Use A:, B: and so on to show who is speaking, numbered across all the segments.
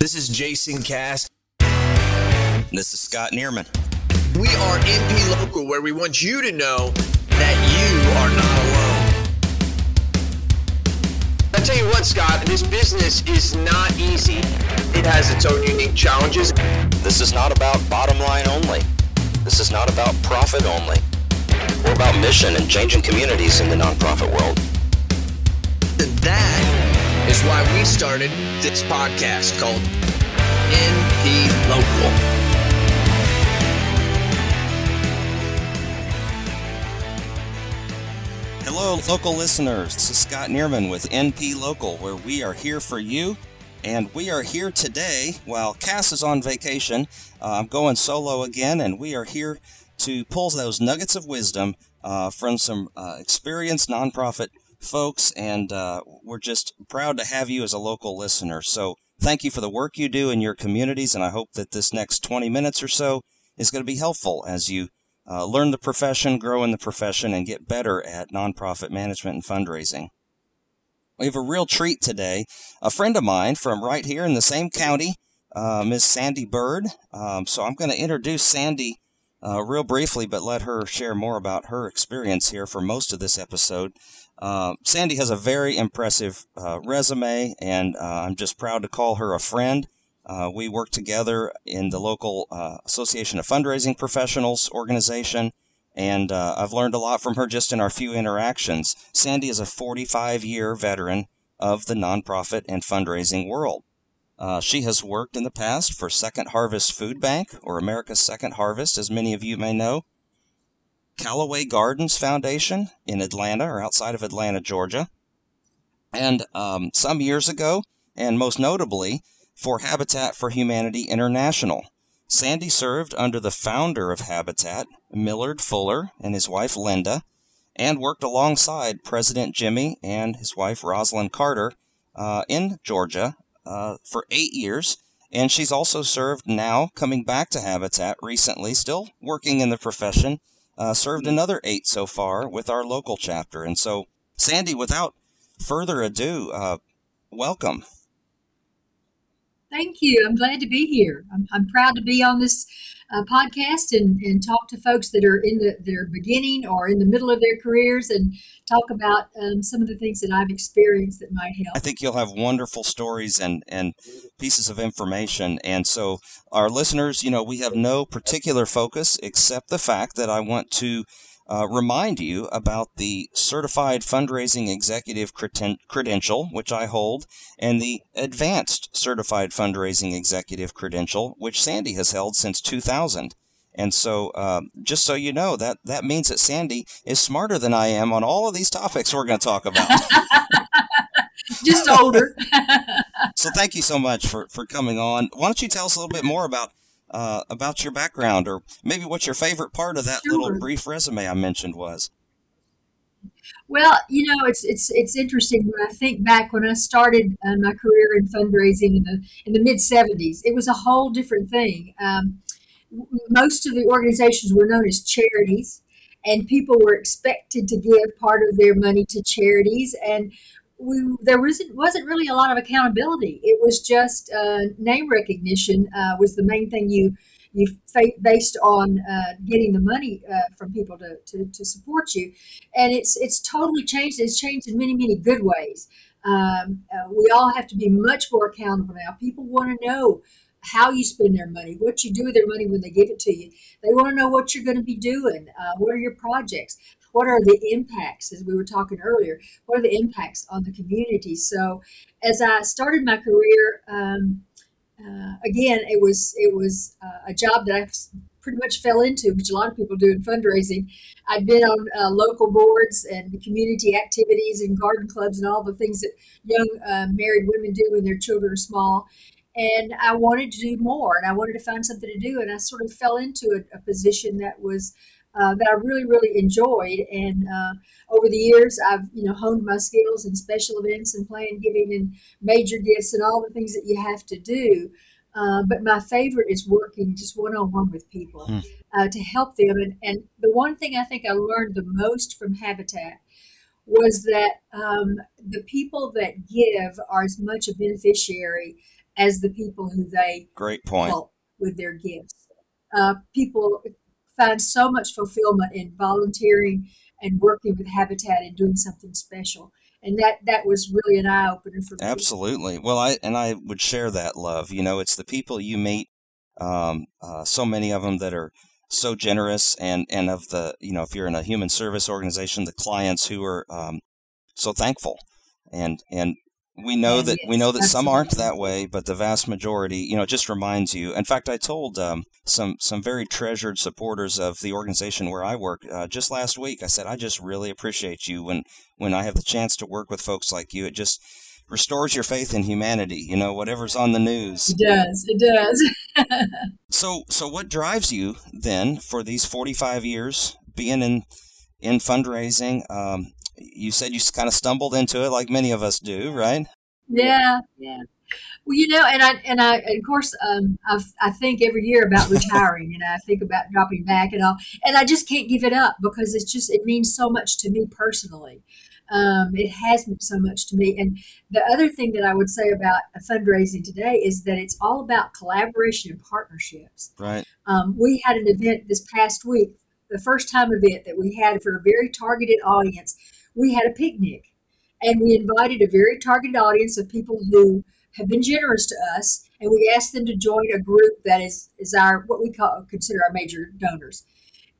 A: This is Jason Cass.
B: This is Scott Niermann.
A: We are NP Local, where we want you to know that you are not alone. I tell you what, Scott, this business is not easy. It has its own unique challenges.
B: This is not about bottom line only. This is not about profit only. We're about mission and changing communities in the nonprofit world.
A: And that is why we started this podcast called NP Local.
B: Hello, local listeners. This is Scott Niermann with NP Local, where we are here for you. And we are here today while Cass is on vacation. Uh, I'm going solo again, and we are here to pull those nuggets of wisdom uh, from some uh, experienced nonprofit folks. And uh, we're just proud to have you as a local listener. So thank you for the work you do in your communities. And I hope that this next 20 minutes or so is going to be helpful as you uh, learn the profession, grow in the profession, and get better at nonprofit management and fundraising. We have a real treat today. A friend of mine from right here in the same county, uh, Miss Sandy Bird. Um, so I'm going to introduce Sandy uh, real briefly, but let her share more about her experience here for most of this episode. Uh, Sandy has a very impressive uh, resume, and uh, I'm just proud to call her a friend. Uh, we work together in the local uh, Association of Fundraising Professionals organization, and uh, I've learned a lot from her just in our few interactions. Sandy is a 45 year veteran of the nonprofit and fundraising world. Uh, she has worked in the past for Second Harvest Food Bank, or America's Second Harvest, as many of you may know, Callaway Gardens Foundation in Atlanta, or outside of Atlanta, Georgia. And um, some years ago, and most notably, for Habitat for Humanity International. Sandy served under the founder of Habitat, Millard Fuller, and his wife Linda, and worked alongside President Jimmy and his wife Rosalynn Carter uh, in Georgia uh, for eight years. And she's also served now, coming back to Habitat recently, still working in the profession, uh, served another eight so far with our local chapter. And so, Sandy, without further ado, uh, welcome.
C: Thank you. I'm glad to be here. I'm, I'm proud to be on this uh, podcast and, and talk to folks that are in the, their beginning or in the middle of their careers and talk about um, some of the things that I've experienced that might help.
B: I think you'll have wonderful stories and, and pieces of information. And so, our listeners, you know, we have no particular focus except the fact that I want to uh, remind you about the Certified Fundraising Executive Creden- Credential, which I hold, and the Advanced Certified Fundraising Executive Credential, which Sandy has held since 2000. And so, uh, just so you know, that that means that Sandy is smarter than I am on all of these topics we're going to talk about.
C: just older.
B: so, thank you so much for for coming on. Why don't you tell us a little bit more about uh, about your background or maybe what your favorite part of that
C: Sure.
B: little brief resume I mentioned was.
C: Well, you know, it's it's it's interesting when I think back when I started uh, my career in fundraising in the in the mid '70s. It was a whole different thing. Um, most of the organizations were known as charities, and people were expected to give part of their money to charities, and we there wasn't wasn't really a lot of accountability. It was just uh, name recognition uh, was the main thing you you based on uh, getting the money uh, from people to, to, to support you and it's it's totally changed. It's changed in many many good ways. Um, uh, we all have to be much more accountable now. People want to know how you spend their money, what you do with their money when they give it to you. They want to know what you're going to be doing. Uh, what are your projects? What are the impacts, as we were talking earlier? What are the impacts on the community? So, as I started my career, um, uh, again, it was it was uh, a job that I pretty much fell into, which a lot of people do in fundraising. I'd been on uh, local boards and community activities and garden clubs and all the things that young uh, married women do when their children are small. And I wanted to do more, and I wanted to find something to do, and I sort of fell into a, a position that was uh, that I really, really enjoyed. And uh, over the years, I've you know honed my skills in special events and planned giving and major gifts and all the things that you have to do. Uh, but my favorite is working just one on one with people
B: Hmm.
C: uh, to help them. And, and the one thing I think I learned the most from Habitat was that um, the people that give are as much a beneficiary as the people who they
B: great point
C: help with their gifts. Uh, people find so much fulfillment in volunteering and working with Habitat and doing something special. And that, that was really an eye opener for me.
B: Absolutely. Well, I and I would share that love. You know, it's the people you meet. Um, uh, so many of them that are so generous, and and of the you know, if you're in a human service organization, the clients who are um, so thankful, and and we know that we know that some aren't that way, but the vast majority, you know, it just reminds you. In fact, I told um, some some very treasured supporters of the organization where I work uh, just last week. I said, I just really appreciate you when when I have the chance to work with folks like you. It just restores your faith in humanity. You know, whatever's on the news.
C: It does. It does.
B: So so what drives you then for these forty five years being in in fundraising? Um, you said you kind of stumbled into it, like many of us do, right?
C: Yeah, yeah. Well, you know, and I and I of course um, I I think every year about retiring, and I think about dropping back and all, and I just can't give it up because it's just it means so much to me personally. Um, it has meant so much to me. And the other thing that I would say about fundraising today is that it's all about collaboration and partnerships.
B: Right.
C: Um, we had an event this past week, the first time event that we had for a very targeted audience. We had a picnic, and we invited a very targeted audience of people who have been generous to us, and we asked them to join a group that is is our what we call consider our major donors.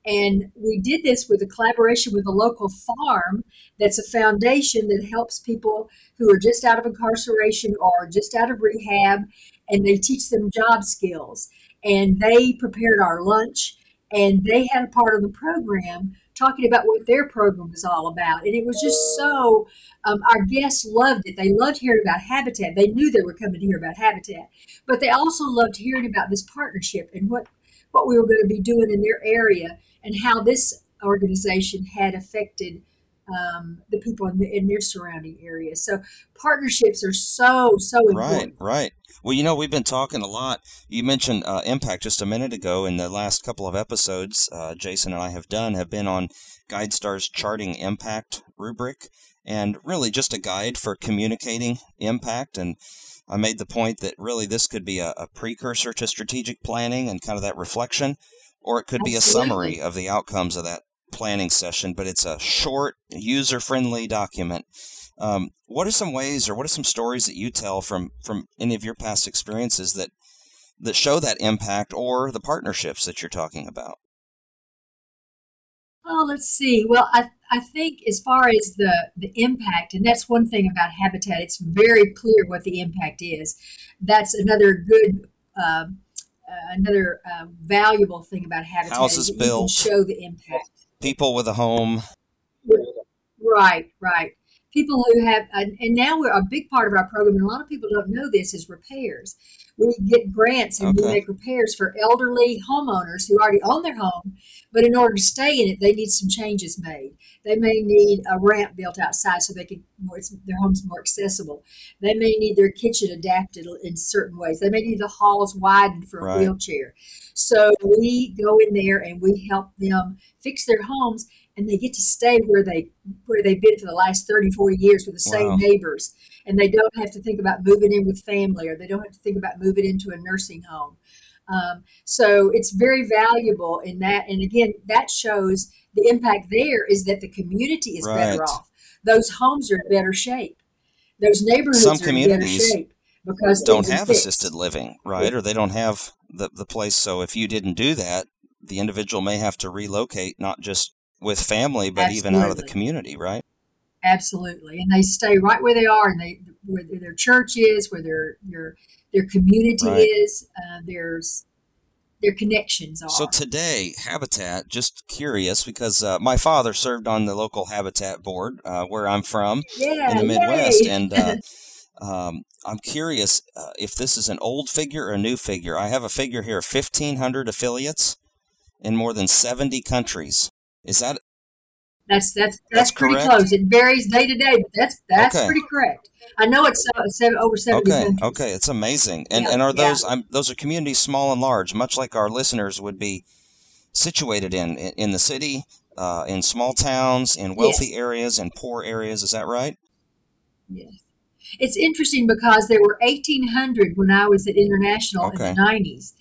C: And we did this with a collaboration with a local farm that's a foundation that helps people who are just out of incarceration or just out of rehab, and they teach them job skills. And they prepared our lunch, and they had a part of the program talking about what their program was all about. And it was just so, um, our guests loved it. They loved hearing about Habitat. They knew they were coming to hear about Habitat, but they also loved hearing about this partnership and what, what we were going to be doing in their area and how this organization had affected um, the people in, the, in their surrounding area. So partnerships are so, so important.
B: right. right. Well, you know, we've been talking a lot. You mentioned uh, impact just a minute ago. In the last couple of episodes, uh, Jason and I have done have been on GuideStar's charting impact rubric, and really just a guide for communicating impact. And I made the point that really this could be a, a precursor to strategic planning and kind of that reflection, or it could be a summary of the outcomes of that planning session. But it's a short, user-friendly document. Um, what are some ways, or what are some stories that you tell from from any of your past experiences that that show that impact, or the partnerships that you're talking about?
C: Oh, let's see. Well, I, I think as far as the, the impact, and that's one thing about Habitat, it's very clear what the impact is. That's another good, um, uh, another uh, valuable thing about Habitat.
B: Houses
C: is that you can
B: built.
C: show the impact.
B: People with a home,
C: Right, right. People who have, and and now we're a big part of our program, and a lot of people don't know this, is repairs. We get grants and we make repairs for elderly homeowners who already own their home, but in order to stay in it, they need some changes made. They may need a ramp built outside so they can more, it's, their home's more accessible. They may need their kitchen adapted in certain ways. They may need the halls widened for a
B: Right.
C: wheelchair. So we go in there and we help them fix their homes, and they get to stay where they where they've been for the last 30, 40 years with the same
B: Wow.
C: neighbors. And they don't have to think about moving in with family or they don't have to think about moving into a nursing home. Um, so it's very valuable in that. And again, that shows the impact there is that the community is better off. Those homes are in better shape. Those neighborhoods
B: Some
C: are in better shape because
B: don't
C: they've fixed.
B: assisted living, right? Or they don't have the, the place. So if you didn't do that, the individual may have to relocate, not just with family, but even out of the community, right?
C: Absolutely, and they stay right where they are, and they where their church is, where their their their community
B: Right.
C: is. Uh, there's their connections are.
B: So today, Habitat, just curious because uh, my father served on the local Habitat board uh, where I'm from
C: yeah,
B: in the Midwest,
C: yay.
B: and uh, um, I'm curious uh, if this is an old figure or a new figure. I have a figure here: 1,500 affiliates in more than 70 countries. Is that
C: that's that's that's,
B: That's
C: pretty
B: correct?
C: close. It varies day to day, but that's that's
B: Okay.
C: pretty correct. I know it's uh, seven, over seventy
B: okay?
C: countries.
B: Okay, it's amazing. And
C: Yeah,
B: and are
C: yeah.
B: those I'm, those are communities small and large, much like our listeners would be situated in in, the city, uh, in small towns, in wealthy areas, in poor areas. Is that right?
C: Yes. It's interesting because there were 1,800 when I was at International okay. in the 90s,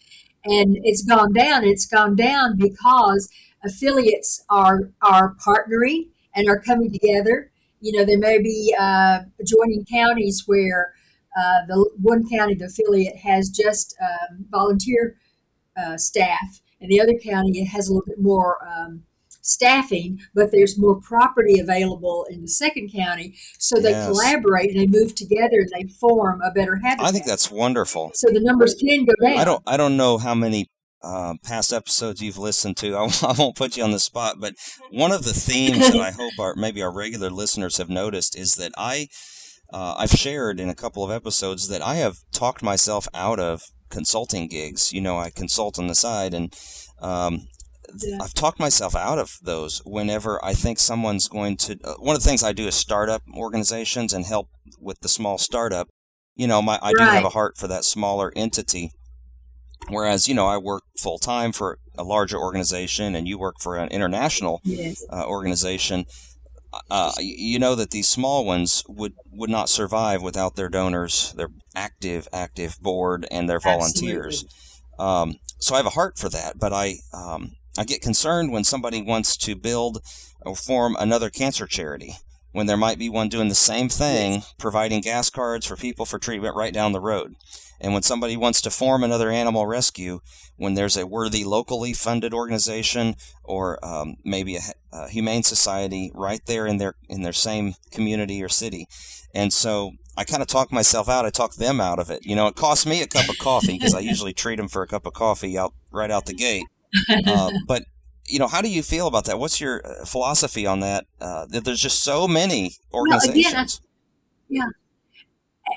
C: and it's gone down. It's gone down because affiliates are are partnering and are coming together. You know, there may be uh, adjoining counties where uh, the one county, the affiliate, has just um, volunteer uh, staff, and the other county has a little bit more um, staffing, but there's more property available in the second county. So they yes. collaborate and they move together and they form a better habitat.
B: I think that's wonderful.
C: So the numbers can go down.
B: I don't. I don't know how many uh, past episodes you've listened to. I, I, won't put you on the spot, but one of the themes that I hope our maybe our regular listeners have noticed is that I uh, I've shared in a couple of episodes that I have talked myself out of consulting gigs. You know, I consult on the side, and um, yeah. I've talked myself out of those whenever I think someone's going to. Uh, one of the things I do is start up organizations and help with the small startup. You know, my I right. do have a heart for that smaller entity. Whereas, you know, I work full time for a larger organization and you work for an international yes. uh, organization. Uh, you know that these small ones would, would not survive without their donors, their active, active board, and their volunteers. Um, so I have a heart for that, but I um, I get concerned when somebody wants to build or form another cancer charity when there might be one doing the same thing, providing gas cards for people for treatment right down the road. And when somebody wants to form another animal rescue, when there's a worthy locally funded organization or um, maybe a, a, humane society right there in their in their same community or city, and so I kind of talk myself out. I talk them out of it. You know, it costs me a cup of coffee because I usually treat them for a cup of coffee out right out the gate. Uh, but you know, how do you feel about that? What's your uh, philosophy on that? Uh, that there's just so many organizations.
C: Again, yeah,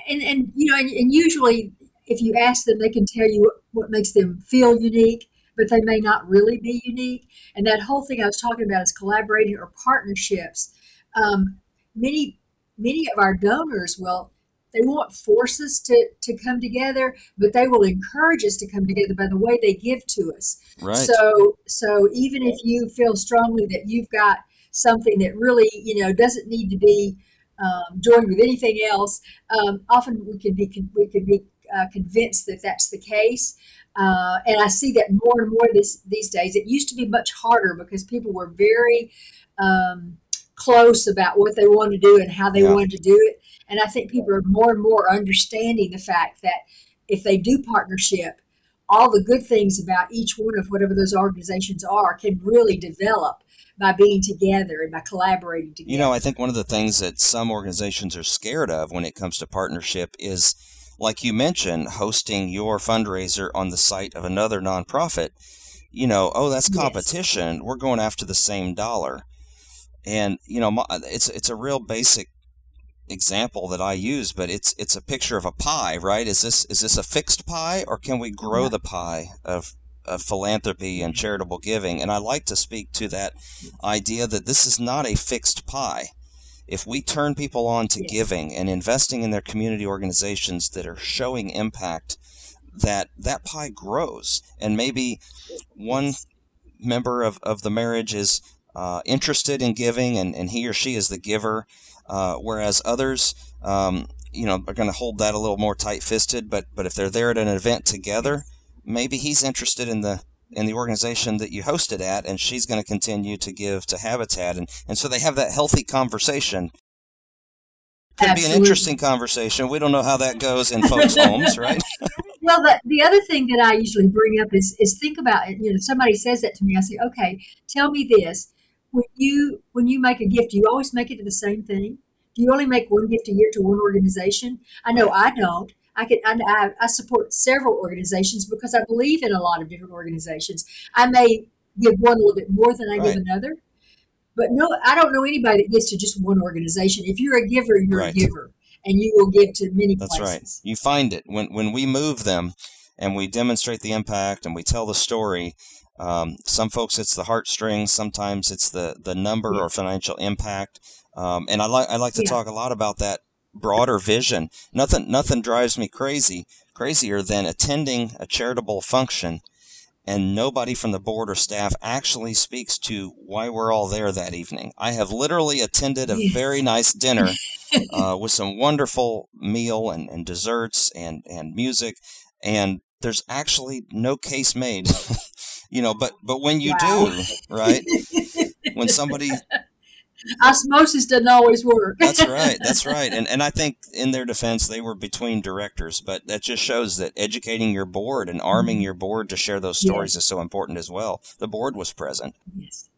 C: and and you know, and, and, usually if you ask them, they can tell you what, what makes them feel unique, but they may not really be unique. And that whole thing I was talking about is collaborating or partnerships. Um, many many of our donors will they won't force us to, to come together, but they will encourage us to come together by the way they give to us.
B: Right.
C: So so even if you feel strongly that you've got something that really you know doesn't need to be um, joined with anything else, um, often we can be we can be uh, convinced that that's the case. Uh, and I see that more and more this, these days. It used to be much harder because people were very um, close about what they want to do and how they yeah. wanted to do it. And I think people are more and more understanding the fact that if they do partnership, all the good things about each one of whatever those organizations are can really develop by being together and by collaborating together.
B: You know, I think one of the things that some organizations are scared of when it comes to partnership is, like you mentioned, hosting your fundraiser on the site of another nonprofit. You know, oh, that's competition. Yes. We're going after the same dollar. And you know, it's it's a real basic example that I use, but it's it's a picture of a pie, right? Is this is this a fixed pie, or can we grow the pie of of philanthropy and charitable giving? And I like to speak to that idea that this is not a fixed pie. If we turn people on to giving and investing in their community organizations that are showing impact, that that pie grows, and maybe one member of, of the marriage is uh, interested in giving and, and he or she is the giver uh, whereas others, um, you know, are going to hold that a little more tight-fisted. But but if they're there at an event together, maybe he's interested in the in the organization that you hosted at, and she's going to continue to give to Habitat, and and so they have that healthy conversation. Could Absolutely. be an interesting conversation. We don't know how that goes in folks' homes, right?
C: well, the, the other thing that I usually bring up is is think about it. You know, somebody says that to me, I say, okay, tell me this when you when you make a gift, do you always make it to the same thing? Do you only make one gift a year to one organization? I know I don't. I can I, I support several organizations because I believe in a lot of different organizations. I may give one a little bit more than I right. give another, but no, I don't know anybody that gives to just one organization. If you're a giver, you're right. a giver, and you will give to many.
B: That's
C: places.
B: right. You find it when when we move them, and we demonstrate the impact, and we tell the story. Um, some folks, it's the heartstrings. Sometimes it's the the number or financial impact. Um, and I like I like to yeah. talk a lot about that broader vision. Nothing nothing drives me crazy crazier than attending a charitable function and nobody from the board or staff actually speaks to why we're all there that evening. I have literally attended a very nice dinner uh, with some wonderful meal and, and desserts and, and music, and there's actually no case made. you know, but but when you wow. do, right? when somebody
C: osmosis doesn't always work.
B: that's right. That's right. And and I think in their defense, they were between directors, but that just shows that educating your board and arming your board to share those stories yes. is so important as well. The board was present.
C: Yes.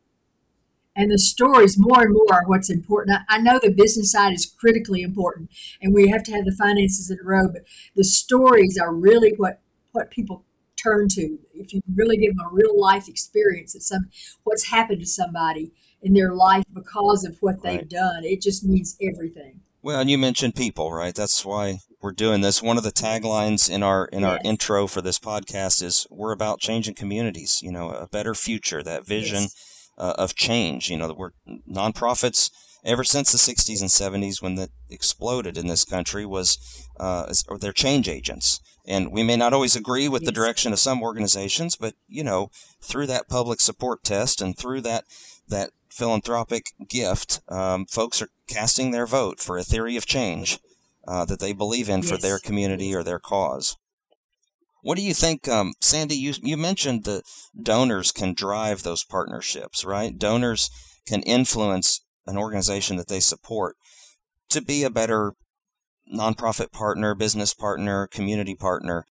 C: And the stories, more and more, are what's important. I, I know the business side is critically important, and we have to have the finances in a row. But the stories are really what what people turn to. If you really give them a real life experience of some what's happened to somebody, in their life because of what they've done. It just means everything.
B: Well, and you mentioned people, right? That's why we're doing this. One of the taglines in our in yes. our intro for this podcast is we're about changing communities, you know, a better future, that vision yes. uh, of change, you know, we're nonprofits ever since the 60s and 70s when that exploded in this country was uh, or they're change agents and we may not always agree with the direction of some organizations but you know through that public support test and through that that philanthropic gift, um, folks are casting their vote for a theory of change uh, that they believe in yes. for their community or their cause. What do you think, um, Sandy? You you mentioned that donors can drive those partnerships, right? Donors can influence an organization that they support to be a better nonprofit partner, business partner, community partner.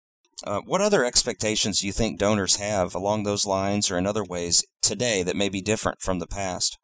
B: Uh, what other expectations do you think donors have along those lines or in other ways today that may be different from the past?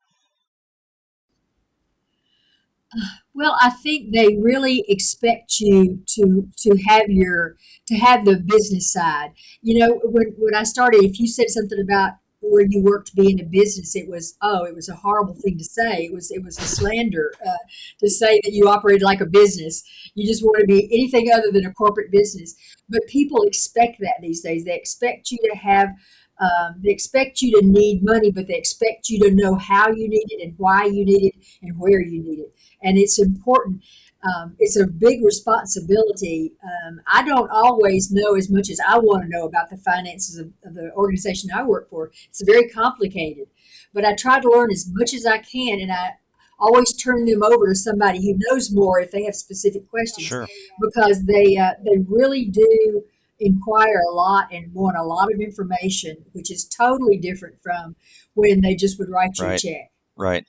C: Well, I think they really expect you to to have your to have the business side. You know, when when I started, if you said something about where you worked to be in a business, it was oh, it was a horrible thing to say. It was it was a slander uh, to say that you operated like a business. You just want to be anything other than a corporate business. But people expect that these days. They expect you to have. Um, they expect you to need money, but they expect you to know how you need it and why you need it and where you need it. And it's important um, it's a big responsibility. Um, I don't always know as much as I want to know about the finances of, of, the organization I work for. It's very complicated, but I try to learn as much as I can, and I always turn them over to somebody who knows more if they have specific questions.
B: Sure.
C: Because they uh, they really do inquire a lot and want a lot of information, which is totally different from when they just would write you
B: right.
C: a check.
B: Right.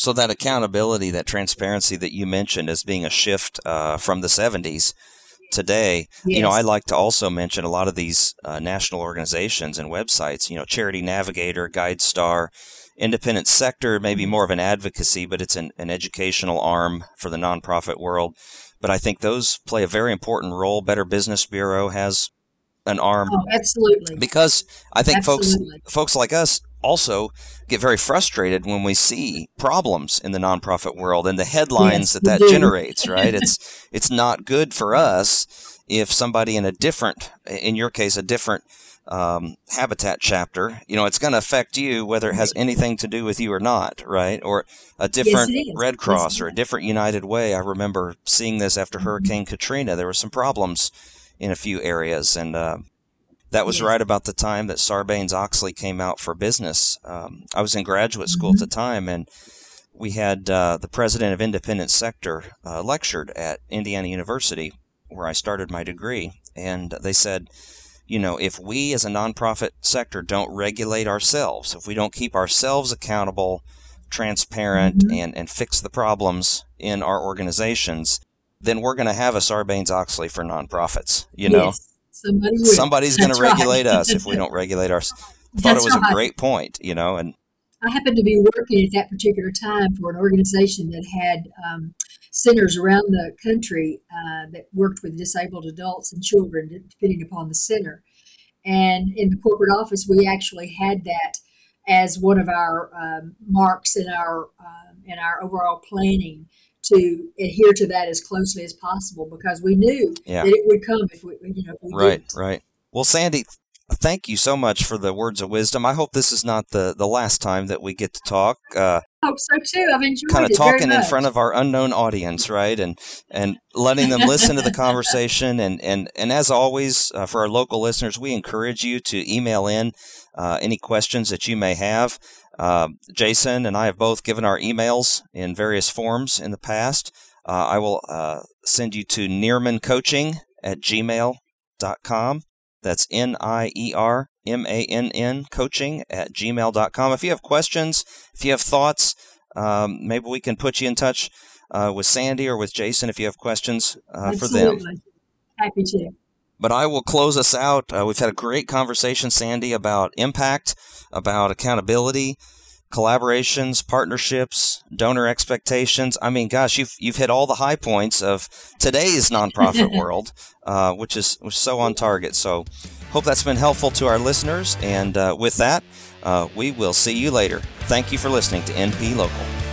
B: So that accountability, that transparency that you mentioned as being a shift uh, from the 70s today, yes. you know, I like to also mention a lot of these uh, national organizations and websites, you know, Charity Navigator, GuideStar, independent sector, maybe more of an advocacy, but it's an, an educational arm for the nonprofit world. But I think those play a very important role. Better Business Bureau has an arm.
C: Oh, absolutely.
B: Because I think absolutely. folks folks like us also get very frustrated when we see problems in the nonprofit world and the headlines yes, that that generates right? It's it's not good for us if somebody in a different in your case a different um, habitat chapter you know it's going to affect you whether it has anything to do with you or not right? Or a different yes, red cross yes, or a different united way. I remember seeing this after mm-hmm. hurricane katrina. There were some problems in a few areas and uh, that was yeah. right about the time that Sarbanes Oxley came out for business. Um, I was in graduate school mm-hmm. at the time, and we had uh, the president of Independent Sector uh, lectured at Indiana University, where I started my degree. And they said, you know, if we as a nonprofit sector don't regulate ourselves, if we don't keep ourselves accountable, transparent, mm-hmm. and, and fix the problems in our organizations, then we're going to have a Sarbanes Oxley for nonprofits, you know?
C: Yes. Somebody
B: Somebody's going to regulate right. us if we don't regulate our. I thought it was right. a great point, you know, and
C: I happened to be working at that particular time for an organization that had um, centers around the country uh, that worked with disabled adults and children, depending upon the center. And in the corporate office, we actually had that as one of our um, marks in our uh, in our overall planning to adhere to that as closely as possible because we knew yeah. that it would come if we, you know, we
B: right,
C: didn't.
B: right. Well, Sandy, thank you so much for the words of wisdom. I hope this is not the, the last time that we get to talk. Uh,
C: I hope so too. I've enjoyed
B: kind of talking in front of our unknown audience, right? And and letting them listen to the conversation. And and and as always, uh, for our local listeners, we encourage you to email in uh, any questions that you may have. Uh, Jason and I have both given our emails in various forms in the past. Uh, I will uh, send you to niermanncoaching at gmail.com. That's N I E R M A N N coaching at gmail.com. If you have questions, if you have thoughts, um, maybe we can put you in touch uh, with Sandy or with Jason if you have questions uh, for them.
C: Happy to.
B: But I will close us out. Uh, we've had a great conversation, Sandy, about impact, about accountability, collaborations, partnerships, donor expectations. I mean, gosh, you've you've hit all the high points of today's nonprofit world, uh, which is which is so on target. So, hope that's been helpful to our listeners. And uh, with that, uh, we will see you later. Thank you for listening to NP Local.